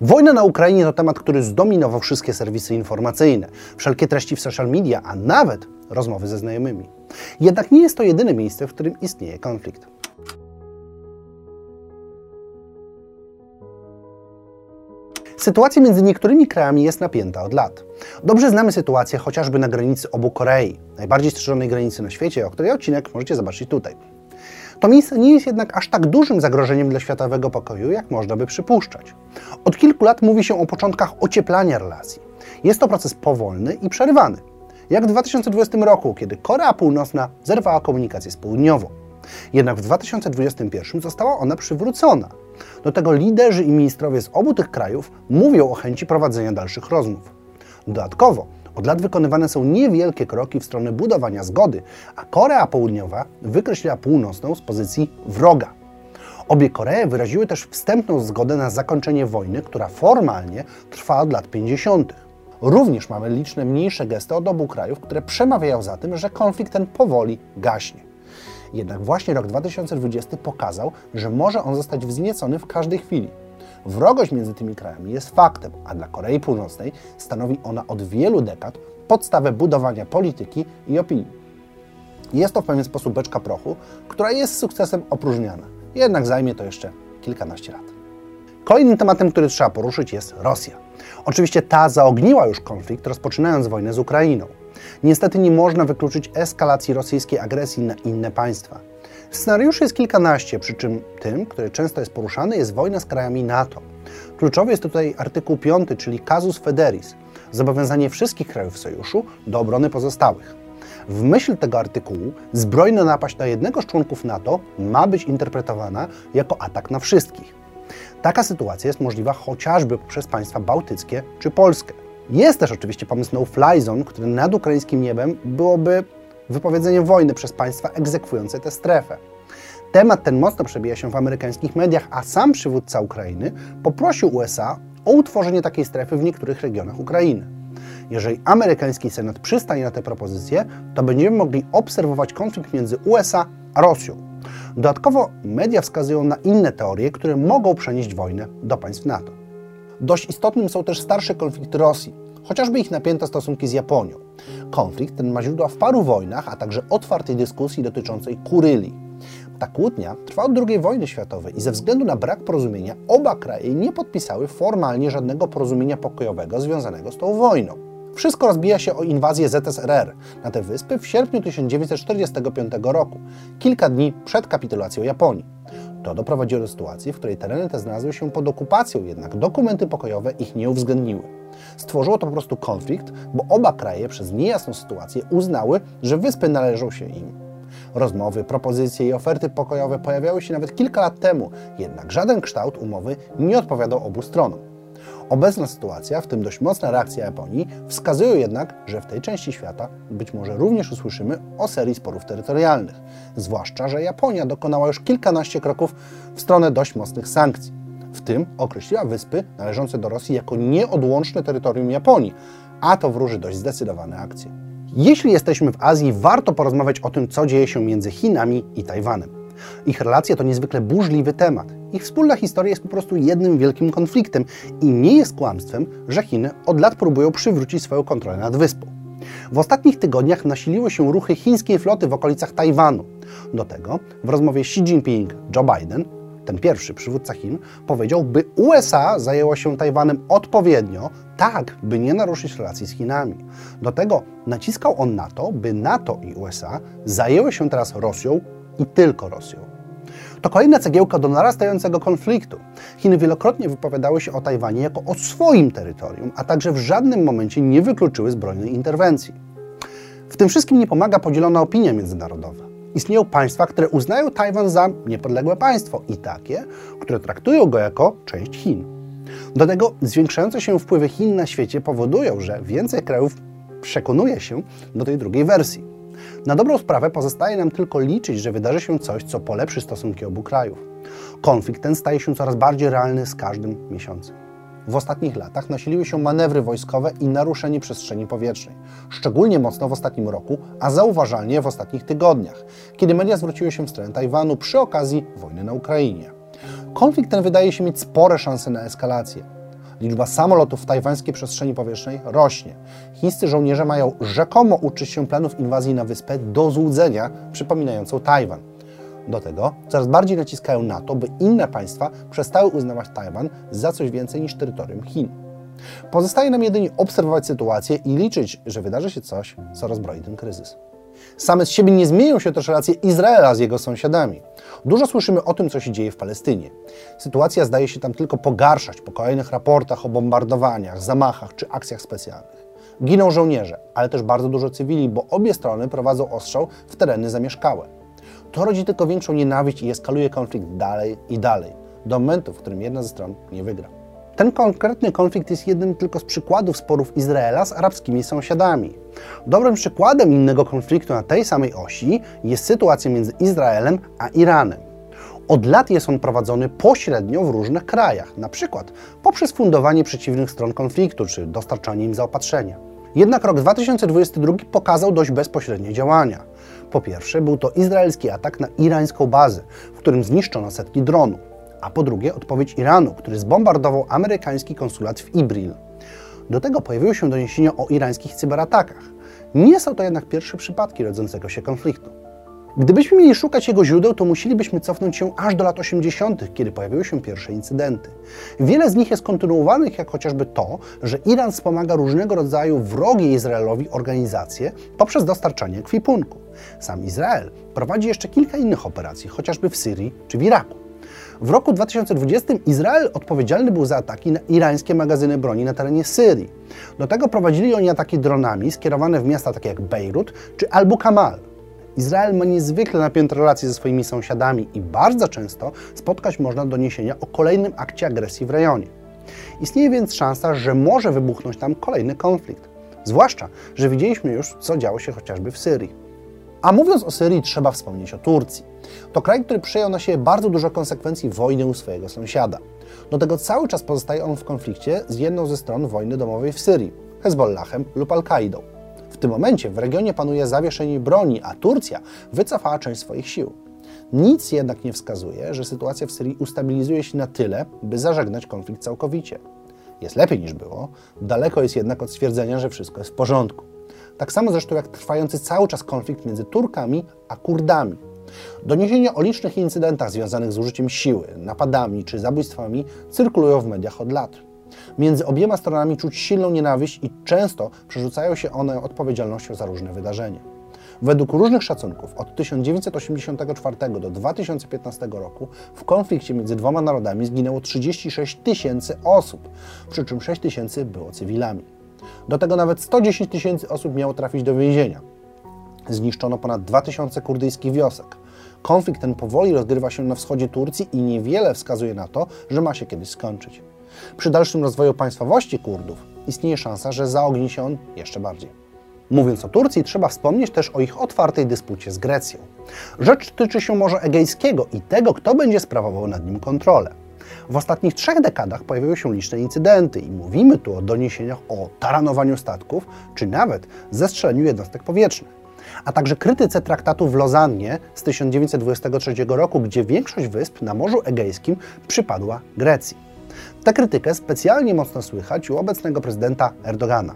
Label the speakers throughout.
Speaker 1: Wojna na Ukrainie to temat, który zdominował wszystkie serwisy informacyjne, wszelkie treści w social media, a nawet rozmowy ze znajomymi. Jednak nie jest to jedyne miejsce, w którym istnieje konflikt. Sytuacja między niektórymi krajami jest napięta od lat. Dobrze znamy sytuację chociażby na granicy obu Korei, najbardziej strzeżonej granicy na świecie, o której odcinek możecie zobaczyć tutaj. To miejsce nie jest jednak aż tak dużym zagrożeniem dla światowego pokoju, jak można by przypuszczać. Od kilku lat mówi się o początkach ocieplania relacji. Jest to proces powolny i przerywany. Jak w 2020 roku, kiedy Korea Północna zerwała komunikację z południową. Jednak w 2021 została ona przywrócona. Do tego liderzy i ministrowie z obu tych krajów mówią o chęci prowadzenia dalszych rozmów. Dodatkowo od lat wykonywane są niewielkie kroki w stronę budowania zgody, a Korea Południowa wykreśliła północną z pozycji wroga. Obie Koree wyraziły też wstępną zgodę na zakończenie wojny, która formalnie trwa od lat 50. Również mamy liczne mniejsze gesty od obu krajów, które przemawiają za tym, że konflikt ten powoli gaśnie. Jednak właśnie rok 2020 pokazał, że może on zostać wzniecony w każdej chwili. Wrogość między tymi krajami jest faktem, a dla Korei Północnej stanowi ona od wielu dekad podstawę budowania polityki i opinii. Jest to w pewien sposób beczka prochu, która jest sukcesem opróżniana. Jednak zajmie to jeszcze kilkanaście lat. Kolejnym tematem, który trzeba poruszyć jest Rosja. Oczywiście ta zaogniła już konflikt, rozpoczynając wojnę z Ukrainą. Niestety nie można wykluczyć eskalacji rosyjskiej agresji na inne państwa. Scenariuszy jest kilkanaście, przy czym tym, który często jest poruszany, jest wojna z krajami NATO. Kluczowy jest tutaj artykuł 5, czyli casus federis, zobowiązanie wszystkich krajów sojuszu do obrony pozostałych. W myśl tego artykułu zbrojna napaść na jednego z członków NATO ma być interpretowana jako atak na wszystkich. Taka sytuacja jest możliwa chociażby poprzez państwa bałtyckie czy Polskę. Jest też oczywiście pomysł no-fly zone, który nad ukraińskim niebem byłoby wypowiedzeniem wojny przez państwa egzekwujące tę strefę. Temat ten mocno przebija się w amerykańskich mediach, a sam przywódca Ukrainy poprosił USA o utworzenie takiej strefy w niektórych regionach Ukrainy. Jeżeli amerykański Senat przystanie na tę propozycję, to będziemy mogli obserwować konflikt między USA a Rosją. Dodatkowo media wskazują na inne teorie, które mogą przenieść wojnę do państw NATO. Dość istotnym są też starsze konflikty Rosji, chociażby ich napięte stosunki z Japonią. Konflikt ten ma źródła w paru wojnach, a także otwartej dyskusji dotyczącej Kurylii. Ta kłótnia trwa od II wojny światowej i ze względu na brak porozumienia oba kraje nie podpisały formalnie żadnego porozumienia pokojowego związanego z tą wojną. Wszystko rozbija się o inwazję ZSRR na te wyspy w sierpniu 1945 roku, kilka dni przed kapitulacją Japonii. To doprowadziło do sytuacji, w której tereny te znalazły się pod okupacją, jednak dokumenty pokojowe ich nie uwzględniły. Stworzyło to po prostu konflikt, bo oba kraje przez niejasną sytuację uznały, że wyspy należą się im. Rozmowy, propozycje i oferty pokojowe pojawiały się nawet kilka lat temu, jednak żaden kształt umowy nie odpowiadał obu stronom. Obecna sytuacja, w tym dość mocna reakcja Japonii, wskazują jednak, że w tej części świata być może również usłyszymy o serii sporów terytorialnych. Zwłaszcza, że Japonia dokonała już kilkanaście kroków w stronę dość mocnych sankcji. W tym określiła wyspy należące do Rosji jako nieodłączne terytorium Japonii, a to wróży dość zdecydowane akcje. Jeśli jesteśmy w Azji, warto porozmawiać o tym, co dzieje się między Chinami i Tajwanem. Ich relacje to niezwykle burzliwy temat. Ich wspólna historia jest po prostu jednym wielkim konfliktem i nie jest kłamstwem, że Chiny od lat próbują przywrócić swoją kontrolę nad wyspą. W ostatnich tygodniach nasiliły się ruchy chińskiej floty w okolicach Tajwanu. Do tego w rozmowie Xi Jinping, Joe Biden, ten pierwszy przywódca Chin, powiedział, by USA zajęło się Tajwanem odpowiednio, tak by nie naruszyć relacji z Chinami. Do tego naciskał on na to, by NATO i USA zajęły się teraz Rosją i tylko Rosją. To kolejna cegiełka do narastającego konfliktu. Chiny wielokrotnie wypowiadały się o Tajwanie jako o swoim terytorium, a także w żadnym momencie nie wykluczyły zbrojnej interwencji. W tym wszystkim nie pomaga podzielona opinia międzynarodowa. Istnieją państwa, które uznają Tajwan za niepodległe państwo i takie, które traktują go jako część Chin. Do tego zwiększające się wpływy Chin na świecie powodują, że więcej krajów przekonuje się do tej drugiej wersji. Na dobrą sprawę pozostaje nam tylko liczyć, że wydarzy się coś, co polepszy stosunki obu krajów. Konflikt ten staje się coraz bardziej realny z każdym miesiącem. W ostatnich latach nasiliły się manewry wojskowe i naruszenie przestrzeni powietrznej, szczególnie mocno w ostatnim roku, a zauważalnie w ostatnich tygodniach, kiedy media zwróciły się w stronę Tajwanu przy okazji wojny na Ukrainie. Konflikt ten wydaje się mieć spore szanse na eskalację. Liczba samolotów w tajwańskiej przestrzeni powietrznej rośnie. Chińscy żołnierze mają rzekomo uczyć się planów inwazji na wyspę do złudzenia przypominającą Tajwan. Do tego coraz bardziej naciskają na to, by inne państwa przestały uznawać Tajwan za coś więcej niż terytorium Chin. Pozostaje nam jedynie obserwować sytuację i liczyć, że wydarzy się coś, co rozbroi ten kryzys. Same z siebie nie zmienią się też relacje Izraela z jego sąsiadami. Dużo słyszymy o tym, co się dzieje w Palestynie. Sytuacja zdaje się tam tylko pogarszać po kolejnych raportach o bombardowaniach, zamachach czy akcjach specjalnych. Giną żołnierze, ale też bardzo dużo cywili, bo obie strony prowadzą ostrzał w tereny zamieszkałe. To rodzi tylko większą nienawiść i eskaluje konflikt dalej i dalej, do momentu, w którym jedna ze stron nie wygra. Ten konkretny konflikt jest jednym tylko z przykładów sporów Izraela z arabskimi sąsiadami. Dobrym przykładem innego konfliktu na tej samej osi jest sytuacja między Izraelem a Iranem. Od lat jest on prowadzony pośrednio w różnych krajach, na przykład poprzez fundowanie przeciwnych stron konfliktu czy dostarczanie im zaopatrzenia. Jednak rok 2022 pokazał dość bezpośrednie działania. Po pierwsze, był to izraelski atak na irańską bazę, w którym zniszczono setki dronów a po drugie odpowiedź Iranu, który zbombardował amerykański konsulat w Ibril. Do tego pojawiły się doniesienia o irańskich cyberatakach. Nie są to jednak pierwsze przypadki rodzącego się konfliktu. Gdybyśmy mieli szukać jego źródeł, to musielibyśmy cofnąć się aż do lat 80., kiedy pojawiły się pierwsze incydenty. Wiele z nich jest kontynuowanych, jak chociażby to, że Iran wspomaga różnego rodzaju wrogie Izraelowi organizacje poprzez dostarczanie ekwipunku. Sam Izrael prowadzi jeszcze kilka innych operacji, chociażby w Syrii czy w Iraku. W roku 2020 Izrael odpowiedzialny był za ataki na irańskie magazyny broni na terenie Syrii. Do tego prowadzili oni ataki dronami skierowane w miasta takie jak Bejrut czy Albu Kamal. Izrael ma niezwykle napięte relacje ze swoimi sąsiadami i bardzo często spotkać można doniesienia o kolejnym akcie agresji w rejonie. Istnieje więc szansa, że może wybuchnąć tam kolejny konflikt. Zwłaszcza, że widzieliśmy już, co działo się chociażby w Syrii. A mówiąc o Syrii, trzeba wspomnieć o Turcji. To kraj, który przyjął na siebie bardzo dużo konsekwencji wojny u swojego sąsiada. Do tego cały czas pozostaje on w konflikcie z jedną ze stron wojny domowej w Syrii, Hezbollahem lub Al-Kaidą. W tym momencie w regionie panuje zawieszenie broni, a Turcja wycofała część swoich sił. Nic jednak nie wskazuje, że sytuacja w Syrii ustabilizuje się na tyle, by zażegnać konflikt całkowicie. Jest lepiej niż było, daleko jest jednak od stwierdzenia, że wszystko jest w porządku. Tak samo zresztą jak trwający cały czas konflikt między Turkami a Kurdami. Doniesienia o licznych incydentach związanych z użyciem siły, napadami czy zabójstwami cyrkulują w mediach od lat. Między obiema stronami czuć silną nienawiść i często przerzucają się one odpowiedzialnością za różne wydarzenia. Według różnych szacunków od 1984 do 2015 roku w konflikcie między dwoma narodami zginęło 36 tysięcy osób, przy czym 6 tysięcy było cywilami. Do tego nawet 110 tysięcy osób miało trafić do więzienia. Zniszczono ponad 2000 kurdyjskich wiosek. Konflikt ten powoli rozgrywa się na wschodzie Turcji i niewiele wskazuje na to, że ma się kiedyś skończyć. Przy dalszym rozwoju państwowości Kurdów istnieje szansa, że zaogni się on jeszcze bardziej. Mówiąc o Turcji, trzeba wspomnieć też o ich otwartej dyspucie z Grecją. Rzecz tyczy się Morza Egejskiego i tego, kto będzie sprawował nad nim kontrolę. W ostatnich trzech dekadach pojawiły się liczne incydenty i mówimy tu o doniesieniach o taranowaniu statków, czy nawet zestrzeleniu jednostek powietrznych a także krytyce traktatu w Lozannie z 1923 roku, gdzie większość wysp na Morzu Egejskim przypadła Grecji. Tę krytykę specjalnie mocno słychać u obecnego prezydenta Erdogana.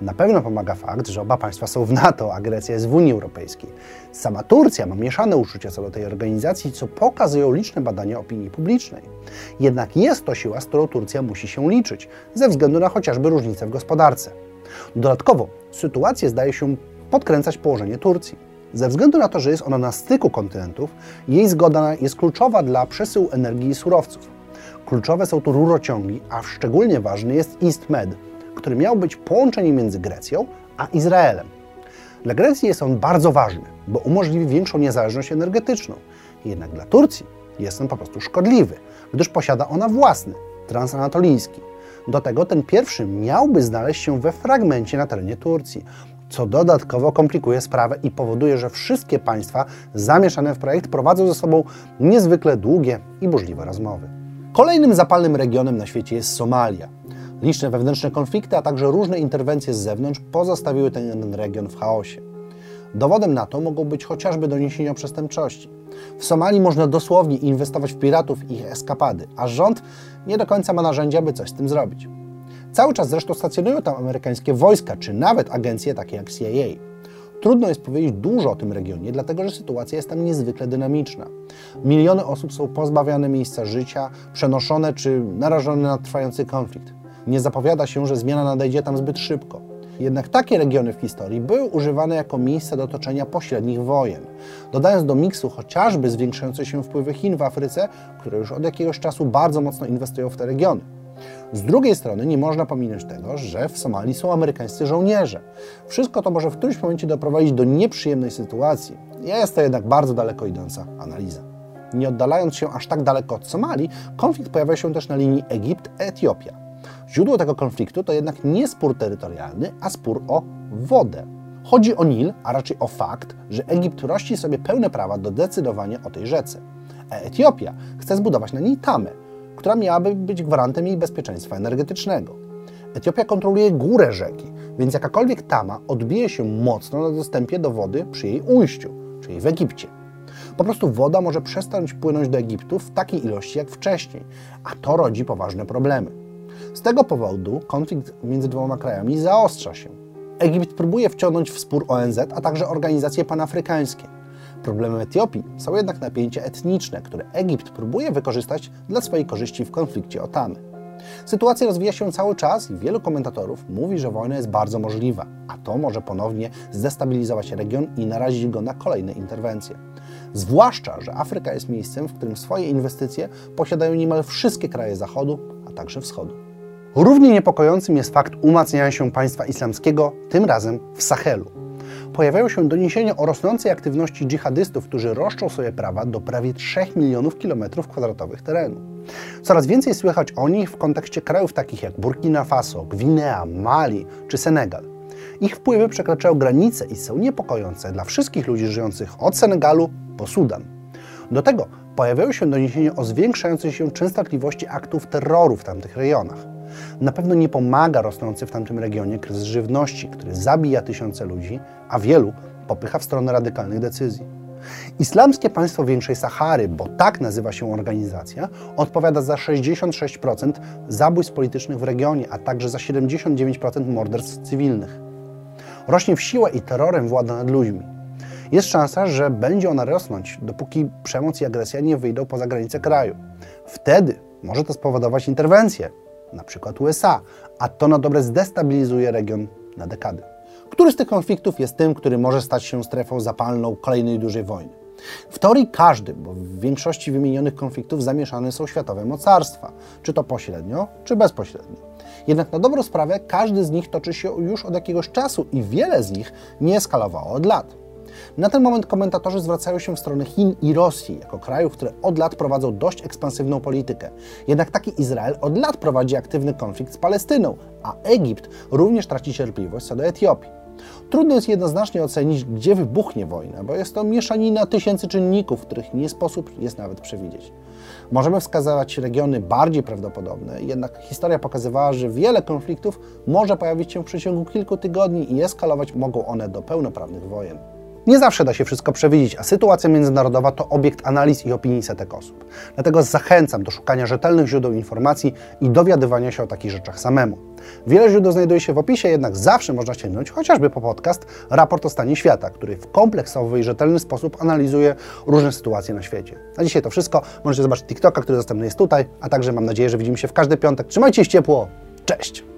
Speaker 1: Na pewno pomaga fakt, że oba państwa są w NATO, a Grecja jest w Unii Europejskiej. Sama Turcja ma mieszane uczucia co do tej organizacji, co pokazują liczne badania opinii publicznej. Jednak jest to siła, z którą Turcja musi się liczyć, ze względu na chociażby różnice w gospodarce. Dodatkowo sytuację zdaje się podkręcać położenie Turcji. Ze względu na to, że jest ona na styku kontynentów, jej zgoda jest kluczowa dla przesyłu energii i surowców. Kluczowe są tu rurociągi, a szczególnie ważny jest EastMed, który miał być połączeniem między Grecją a Izraelem. Dla Grecji jest on bardzo ważny, bo umożliwi większą niezależność energetyczną. Jednak dla Turcji jest on po prostu szkodliwy, gdyż posiada ona własny, transanatolijski. Do tego ten pierwszy miałby znaleźć się we fragmencie na terenie Turcji, co dodatkowo komplikuje sprawę i powoduje, że wszystkie państwa zamieszane w projekt prowadzą ze sobą niezwykle długie i burzliwe rozmowy. Kolejnym zapalnym regionem na świecie jest Somalia. Liczne wewnętrzne konflikty, a także różne interwencje z zewnątrz pozostawiły ten region w chaosie. Dowodem na to mogą być chociażby doniesienia o przestępczości. W Somalii można dosłownie inwestować w piratów i ich eskapady, a rząd nie do końca ma narzędzia, by coś z tym zrobić. Cały czas zresztą stacjonują tam amerykańskie wojska, czy nawet agencje takie jak CIA. Trudno jest powiedzieć dużo o tym regionie, dlatego że sytuacja jest tam niezwykle dynamiczna. Miliony osób są pozbawiane miejsca życia, przenoszone czy narażone na trwający konflikt. Nie zapowiada się, że zmiana nadejdzie tam zbyt szybko. Jednak takie regiony w historii były używane jako miejsce do toczenia pośrednich wojen. Dodając do miksu chociażby zwiększające się wpływy Chin w Afryce, które już od jakiegoś czasu bardzo mocno inwestują w te regiony. Z drugiej strony nie można pominąć tego, że w Somalii są amerykańscy żołnierze. Wszystko to może w którymś momencie doprowadzić do nieprzyjemnej sytuacji. Jest to jednak bardzo daleko idąca analiza. Nie oddalając się aż tak daleko od Somalii, konflikt pojawia się też na linii Egipt-Etiopia. Źródło tego konfliktu to jednak nie spór terytorialny, a spór o wodę. Chodzi o Nil, a raczej o fakt, że Egipt rości sobie pełne prawa do decydowania o tej rzece. A Etiopia chce zbudować na niej tamę, która miałaby być gwarantem jej bezpieczeństwa energetycznego. Etiopia kontroluje górę rzeki, więc jakakolwiek tama odbije się mocno na dostępie do wody przy jej ujściu, czyli w Egipcie. Po prostu woda może przestać płynąć do Egiptu w takiej ilości jak wcześniej, a to rodzi poważne problemy. Z tego powodu konflikt między dwoma krajami zaostrza się. Egipt próbuje wciągnąć w spór ONZ, a także organizacje panafrykańskie. Problemem Etiopii są jednak napięcia etniczne, które Egipt próbuje wykorzystać dla swojej korzyści w konflikcie o Tamy. Sytuacja rozwija się cały czas i wielu komentatorów mówi, że wojna jest bardzo możliwa, a to może ponownie zdestabilizować region i narazić go na kolejne interwencje. Zwłaszcza, że Afryka jest miejscem, w którym swoje inwestycje posiadają niemal wszystkie kraje Zachodu, a także Wschodu. Równie niepokojącym jest fakt umacniania się państwa islamskiego, tym razem w Sahelu pojawiają się doniesienia o rosnącej aktywności dżihadystów, którzy roszczą sobie prawa do prawie 3 milionów kilometrów kwadratowych terenu. Coraz więcej słychać o nich w kontekście krajów takich jak Burkina Faso, Gwinea, Mali czy Senegal. Ich wpływy przekraczają granice i są niepokojące dla wszystkich ludzi żyjących od Senegalu po Sudan. Do tego pojawiają się doniesienia o zwiększającej się częstotliwości aktów terroru w tamtych rejonach. Na pewno nie pomaga rosnący w tamtym regionie kryzys żywności, który zabija tysiące ludzi, a wielu popycha w stronę radykalnych decyzji. Islamskie Państwo Większej Sahary, bo tak nazywa się organizacja, odpowiada za 66% zabójstw politycznych w regionie, a także za 79% morderstw cywilnych. Rośnie w siłę i terrorem włada nad ludźmi. Jest szansa, że będzie ona rosnąć, dopóki przemoc i agresja nie wyjdą poza granice kraju. Wtedy może to spowodować interwencję, na przykład USA, a to na dobre zdestabilizuje region na dekady. Który z tych konfliktów jest tym, który może stać się strefą zapalną kolejnej dużej wojny? W teorii każdy, bo w większości wymienionych konfliktów zamieszane są światowe mocarstwa, czy to pośrednio, czy bezpośrednio. Jednak na dobrą sprawę każdy z nich toczy się już od jakiegoś czasu i wiele z nich nie eskalowało od lat. Na ten moment komentatorzy zwracają się w stronę Chin i Rosji, jako krajów, które od lat prowadzą dość ekspansywną politykę. Jednak taki Izrael od lat prowadzi aktywny konflikt z Palestyną, a Egipt również traci cierpliwość co do Etiopii. Trudno jest jednoznacznie ocenić, gdzie wybuchnie wojna, bo jest to mieszanina tysięcy czynników, których nie sposób jest nawet przewidzieć. Możemy wskazywać regiony bardziej prawdopodobne, jednak historia pokazywała, że wiele konfliktów może pojawić się w przeciągu kilku tygodni i eskalować mogą one do pełnoprawnych wojen. Nie zawsze da się wszystko przewidzieć, a sytuacja międzynarodowa to obiekt analiz i opinii setek osób. Dlatego zachęcam do szukania rzetelnych źródeł informacji i dowiadywania się o takich rzeczach samemu. Wiele źródeł znajduje się w opisie, jednak zawsze można sięgnąć chociażby po podcast Raport o stanie świata, który w kompleksowy i rzetelny sposób analizuje różne sytuacje na świecie. Na dzisiaj to wszystko. Możecie zobaczyć TikToka, który dostępny jest tutaj, a także mam nadzieję, że widzimy się w każdy piątek. Trzymajcie się ciepło. Cześć!